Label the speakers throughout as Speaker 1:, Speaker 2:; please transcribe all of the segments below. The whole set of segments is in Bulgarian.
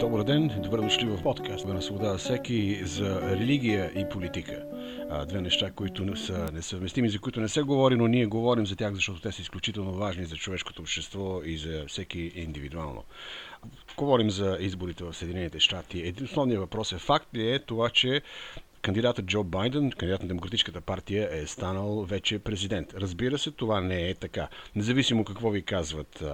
Speaker 1: Добър ден, добре дошли в подкаст на свобода всеки за религия и политика. Две неща, които не са несъвместими, за които не се говори, но ние говорим за тях, защото те са изключително важни за човешкото общество и за всеки индивидуално. Говорим за изборите в Съединените щати. Един основният въпрос е факт ли е това, че кандидатът Джо Байден, кандидат на Демократическата партия, е станал вече президент. Разбира се, това не е така. Независимо какво ви казват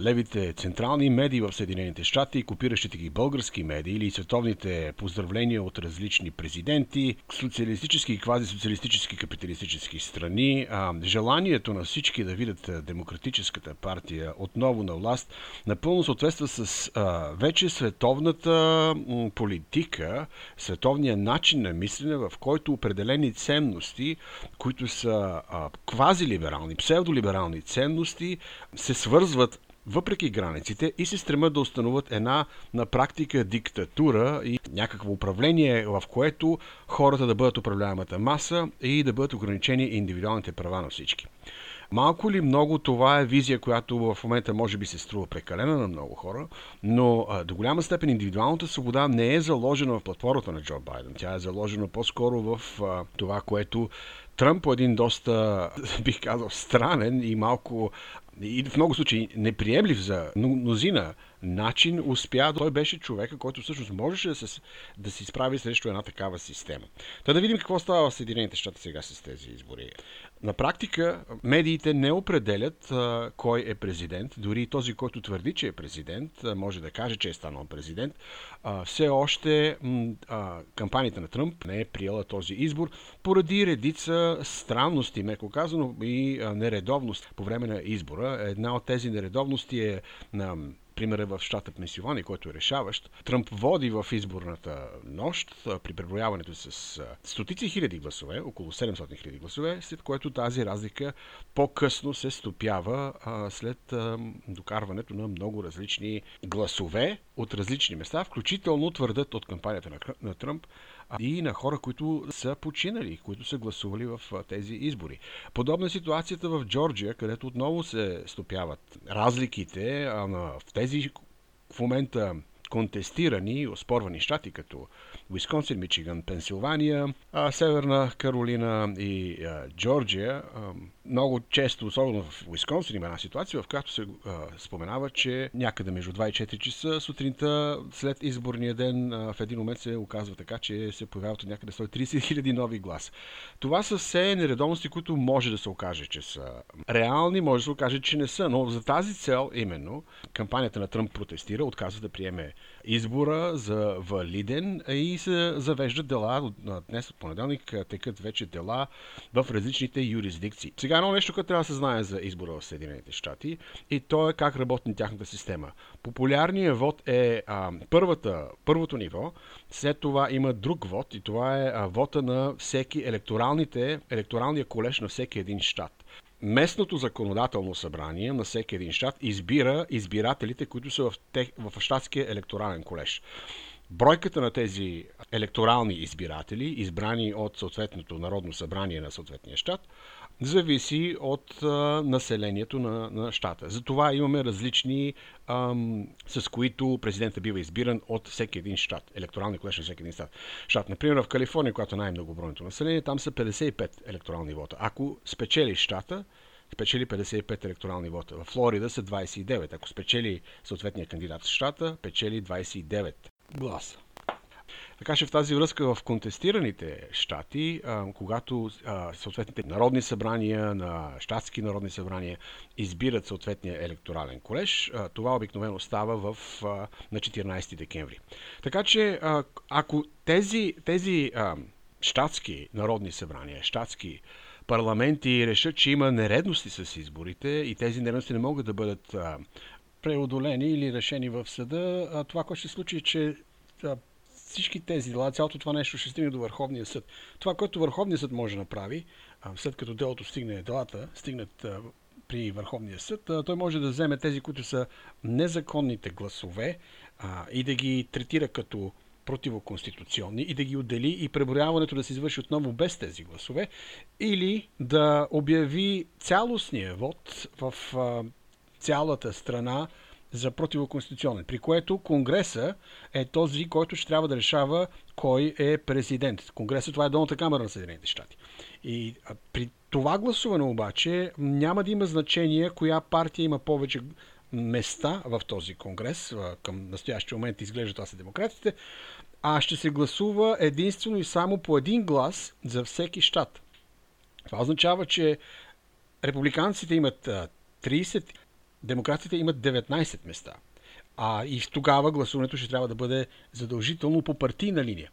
Speaker 1: левите централни медии в Съединените щати, копиращите ги български медии или световните поздравления от различни президенти, социалистически и квазисоциалистически капиталистически страни, желанието на всички да видят Демократическата партия отново на власт напълно съответства с вече световната политика, световния начин на на мислене, в който определени ценности, които са квазилиберални, псевдолиберални ценности, се свързват въпреки границите и се стремят да установят една на практика диктатура и някакво управление, в което хората да бъдат управляемата маса и да бъдат ограничени индивидуалните права на всички. Малко ли много това е визия, която в момента може би се струва прекалена на много хора, но а, до голяма степен индивидуалната свобода не е заложена в платформата на Джо Байден. Тя е заложена по-скоро в а, това, което Тръмп по един доста, бих казал, странен и малко и в много случаи неприемлив за мнозина начин успя. Той беше човека, който всъщност можеше да се, да се изправи срещу една такава система. Та да видим какво става в Съединените щати сега с тези избори. На практика медиите не определят а, кой е президент. Дори този, който твърди, че е президент, а, може да каже, че е станал президент. А, все още м, а, кампанията на Тръмп не е приела този избор поради редица странности, меко казано, и а, нередовност по време на избора. Една от тези нередовности е на примера в щата Пенсилвания, който е решаващ. Тръмп води в изборната нощ при преброяването с стотици хиляди гласове, около 700 хиляди гласове, след което тази разлика по-късно се стопява а, след а, докарването на много различни гласове от различни места, включително твърдат от кампанията на, на Тръмп, и на хора, които са починали, които са гласували в тези избори. Подобна е ситуацията в Джорджия, където отново се стопяват разликите а в тези в момента контестирани оспорвани щати, като Уисконсин, Мичиган, Пенсилвания, Северна Каролина и Джорджия. Много често, особено в Уисконсин, има една ситуация, в която се а, споменава, че някъде между 2 и 4 часа сутринта след изборния ден а, в един момент се оказва така, че се появяват някъде 130 хиляди нови глас. Това са все нередовности, които може да се окаже, че са реални, може да се окаже, че не са, но за тази цел именно кампанията на Тръмп протестира, отказва да приеме избора за валиден и се завеждат дела. Днес от понеделник текат вече дела в различните юрисдикции. Сега едно нещо, което трябва да се знае за избора в Съединените щати и то е как работи тяхната система. Популярният вод е а, първата, първото ниво, след това има друг вод и това е а, вота на всеки електоралните, електоралния колеж на всеки един щат местното законодателно събрание на всеки един щат избира избирателите, които са в, тех, в щатския електорален колеж. Бройката на тези електорални избиратели, избрани от съответното народно събрание на съответния щат, зависи от а, населението на, на щата. Затова имаме различни, ам, с които президента бива избиран от всеки един щат, електорални колеж на всеки един щат. щат. Например, в Калифорния, която е най-многобройното население, там са 55 електорални вота. Ако спечели щата, спечели 55 електорални вота. В Флорида са 29. Ако спечели съответния кандидат в щата, печели 29 гласа. Така че в тази връзка в контестираните щати, когато съответните народни събрания на щатски народни събрания избират съответния електорален колеж, това обикновено става в, на 14 декември. Така че ако тези, тези щатски народни събрания, щатски парламенти решат, че има нередности с изборите и тези нередности не могат да бъдат преодолени или решени в съда, това, което ще случи, е, че всички тези дела, цялото това нещо ще стигне до Върховния съд. Това, което Върховния съд може да направи, след като делото стигне делата, стигнат при Върховния съд, той може да вземе тези, които са незаконните гласове и да ги третира като противоконституционни и да ги отдели и преброяването да се извърши отново без тези гласове, или да обяви цялостния вод в цялата страна за противоконституционен, при което Конгреса е този, който ще трябва да решава кой е президент. Конгресът това е долната камера на Съединените щати. И при това гласуване обаче няма да има значение коя партия има повече места в този конгрес. Към настоящия момент изглежда това са демократите. А ще се гласува единствено и само по един глас за всеки щат. Това означава, че републиканците имат 30, демократите имат 19 места. А и тогава гласуването ще трябва да бъде задължително по партийна линия.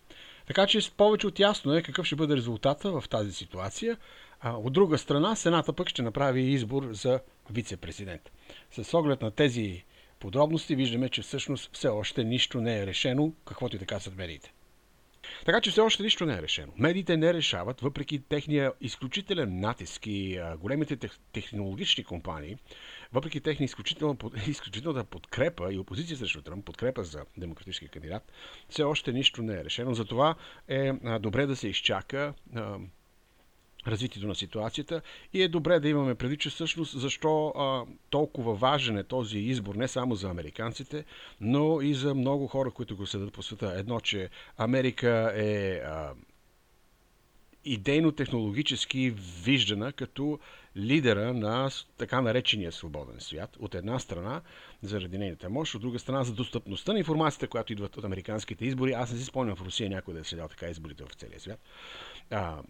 Speaker 1: Така че повече от ясно е какъв ще бъде резултата в тази ситуация. А, от друга страна, Сената пък ще направи избор за вице-президент. С оглед на тези подробности виждаме, че всъщност все още нищо не е решено, каквото и така са медиите. Така че все още нищо не е решено. Медиите не решават, въпреки техния изключителен натиск и големите технологични компании, въпреки техния изключителна, изключителна подкрепа и опозиция срещу Тръмп, подкрепа за демократически кандидат, все още нищо не е решено. Затова е добре да се изчака развитието на ситуацията и е добре да имаме преди, че всъщност защо а, толкова важен е този избор не само за американците, но и за много хора, които го следят по света. Едно, че Америка е а, идейно-технологически виждана като лидера на така наречения свободен свят. От една страна, заради нейната мощ, от друга страна, за достъпността на информацията, която идват от американските избори. Аз не си спомням в Русия някой да е следял така изборите в целия свят. А,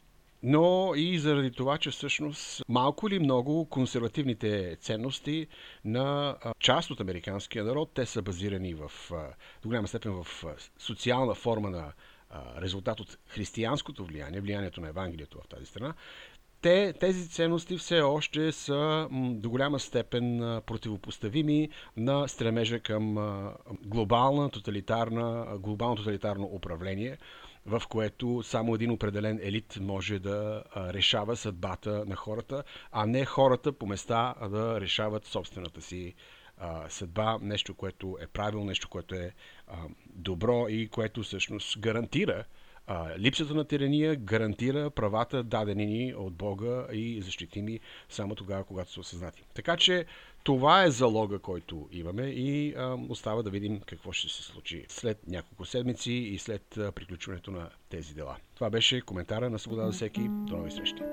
Speaker 1: но и заради това, че всъщност малко или много консервативните ценности на част от американския народ, те са базирани в, до голяма степен в социална форма на резултат от християнското влияние, влиянието на Евангелието в тази страна, те, тези ценности все още са до голяма степен противопоставими на стремежа към глобална тоталитарна, глобално тоталитарно управление, в което само един определен елит може да решава съдбата на хората, а не хората по места да решават собствената си съдба, нещо, което е правилно, нещо, което е добро и което всъщност гарантира а, липсата на тирания гарантира правата дадени ни от Бога и защитими само тогава, когато са осъзнати. Така че това е залога, който имаме и а, остава да видим какво ще се случи след няколко седмици и след а, приключването на тези дела. Това беше коментара на Свобода за всеки. До нови срещи!